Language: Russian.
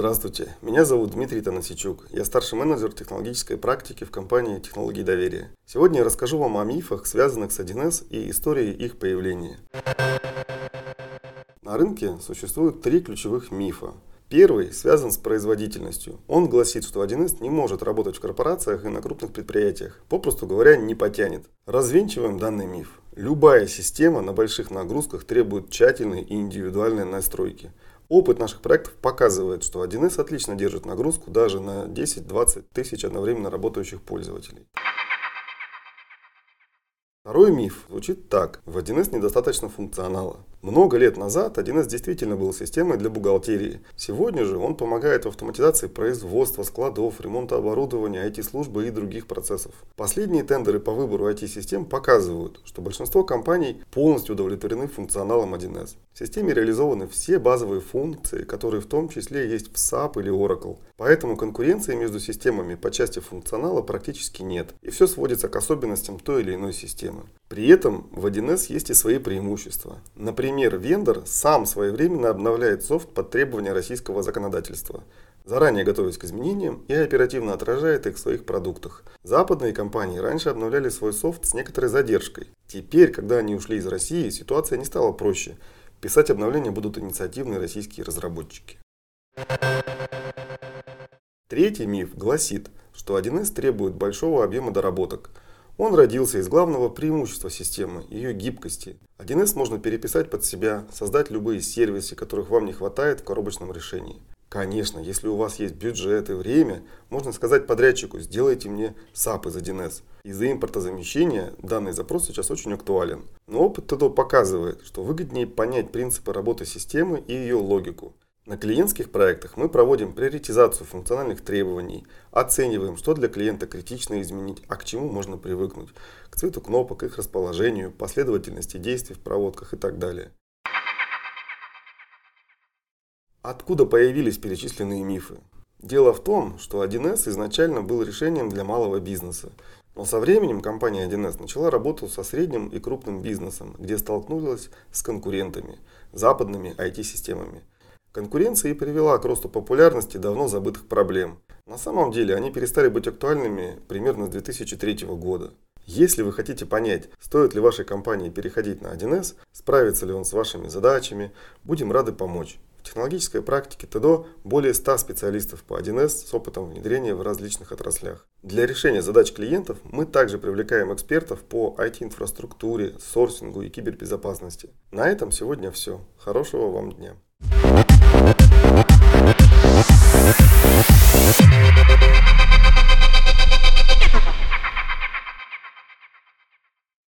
Здравствуйте, меня зовут Дмитрий Танасичук. Я старший менеджер технологической практики в компании «Технологии доверия». Сегодня я расскажу вам о мифах, связанных с 1С и историей их появления. На рынке существует три ключевых мифа. Первый связан с производительностью. Он гласит, что 1С не может работать в корпорациях и на крупных предприятиях. Попросту говоря, не потянет. Развенчиваем данный миф. Любая система на больших нагрузках требует тщательной и индивидуальной настройки. Опыт наших проектов показывает, что 1С отлично держит нагрузку даже на 10-20 тысяч одновременно работающих пользователей. Второй миф звучит так. В 1С недостаточно функционала. Много лет назад 1С действительно был системой для бухгалтерии. Сегодня же он помогает в автоматизации производства, складов, ремонта оборудования, IT-службы и других процессов. Последние тендеры по выбору IT-систем показывают, что большинство компаний полностью удовлетворены функционалом 1С. В системе реализованы все базовые функции, которые в том числе есть в SAP или Oracle. Поэтому конкуренции между системами по части функционала практически нет. И все сводится к особенностям той или иной системы. При этом в 1С есть и свои преимущества. Например, вендор сам своевременно обновляет софт под требования российского законодательства, заранее готовясь к изменениям и оперативно отражает их в своих продуктах. Западные компании раньше обновляли свой софт с некоторой задержкой. Теперь, когда они ушли из России, ситуация не стала проще. Писать обновления будут инициативные российские разработчики. Третий миф гласит, что 1С требует большого объема доработок – он родился из главного преимущества системы, ее гибкости. 1С можно переписать под себя, создать любые сервисы, которых вам не хватает в коробочном решении. Конечно, если у вас есть бюджет и время, можно сказать подрядчику, сделайте мне SAP из 1С. Из-за импортозамещения данный запрос сейчас очень актуален. Но опыт ТДО показывает, что выгоднее понять принципы работы системы и ее логику. На клиентских проектах мы проводим приоритизацию функциональных требований, оцениваем, что для клиента критично изменить, а к чему можно привыкнуть, к цвету кнопок, их расположению, последовательности действий в проводках и так далее. Откуда появились перечисленные мифы? Дело в том, что 1С изначально был решением для малого бизнеса. Но со временем компания 1С начала работу со средним и крупным бизнесом, где столкнулась с конкурентами, западными IT-системами. Конкуренция и привела к росту популярности давно забытых проблем. На самом деле они перестали быть актуальными примерно с 2003 года. Если вы хотите понять, стоит ли вашей компании переходить на 1С, справится ли он с вашими задачами, будем рады помочь. В технологической практике ТДО более 100 специалистов по 1С с опытом внедрения в различных отраслях. Для решения задач клиентов мы также привлекаем экспертов по IT-инфраструктуре, сорсингу и кибербезопасности. На этом сегодня все. Хорошего вам дня. Thank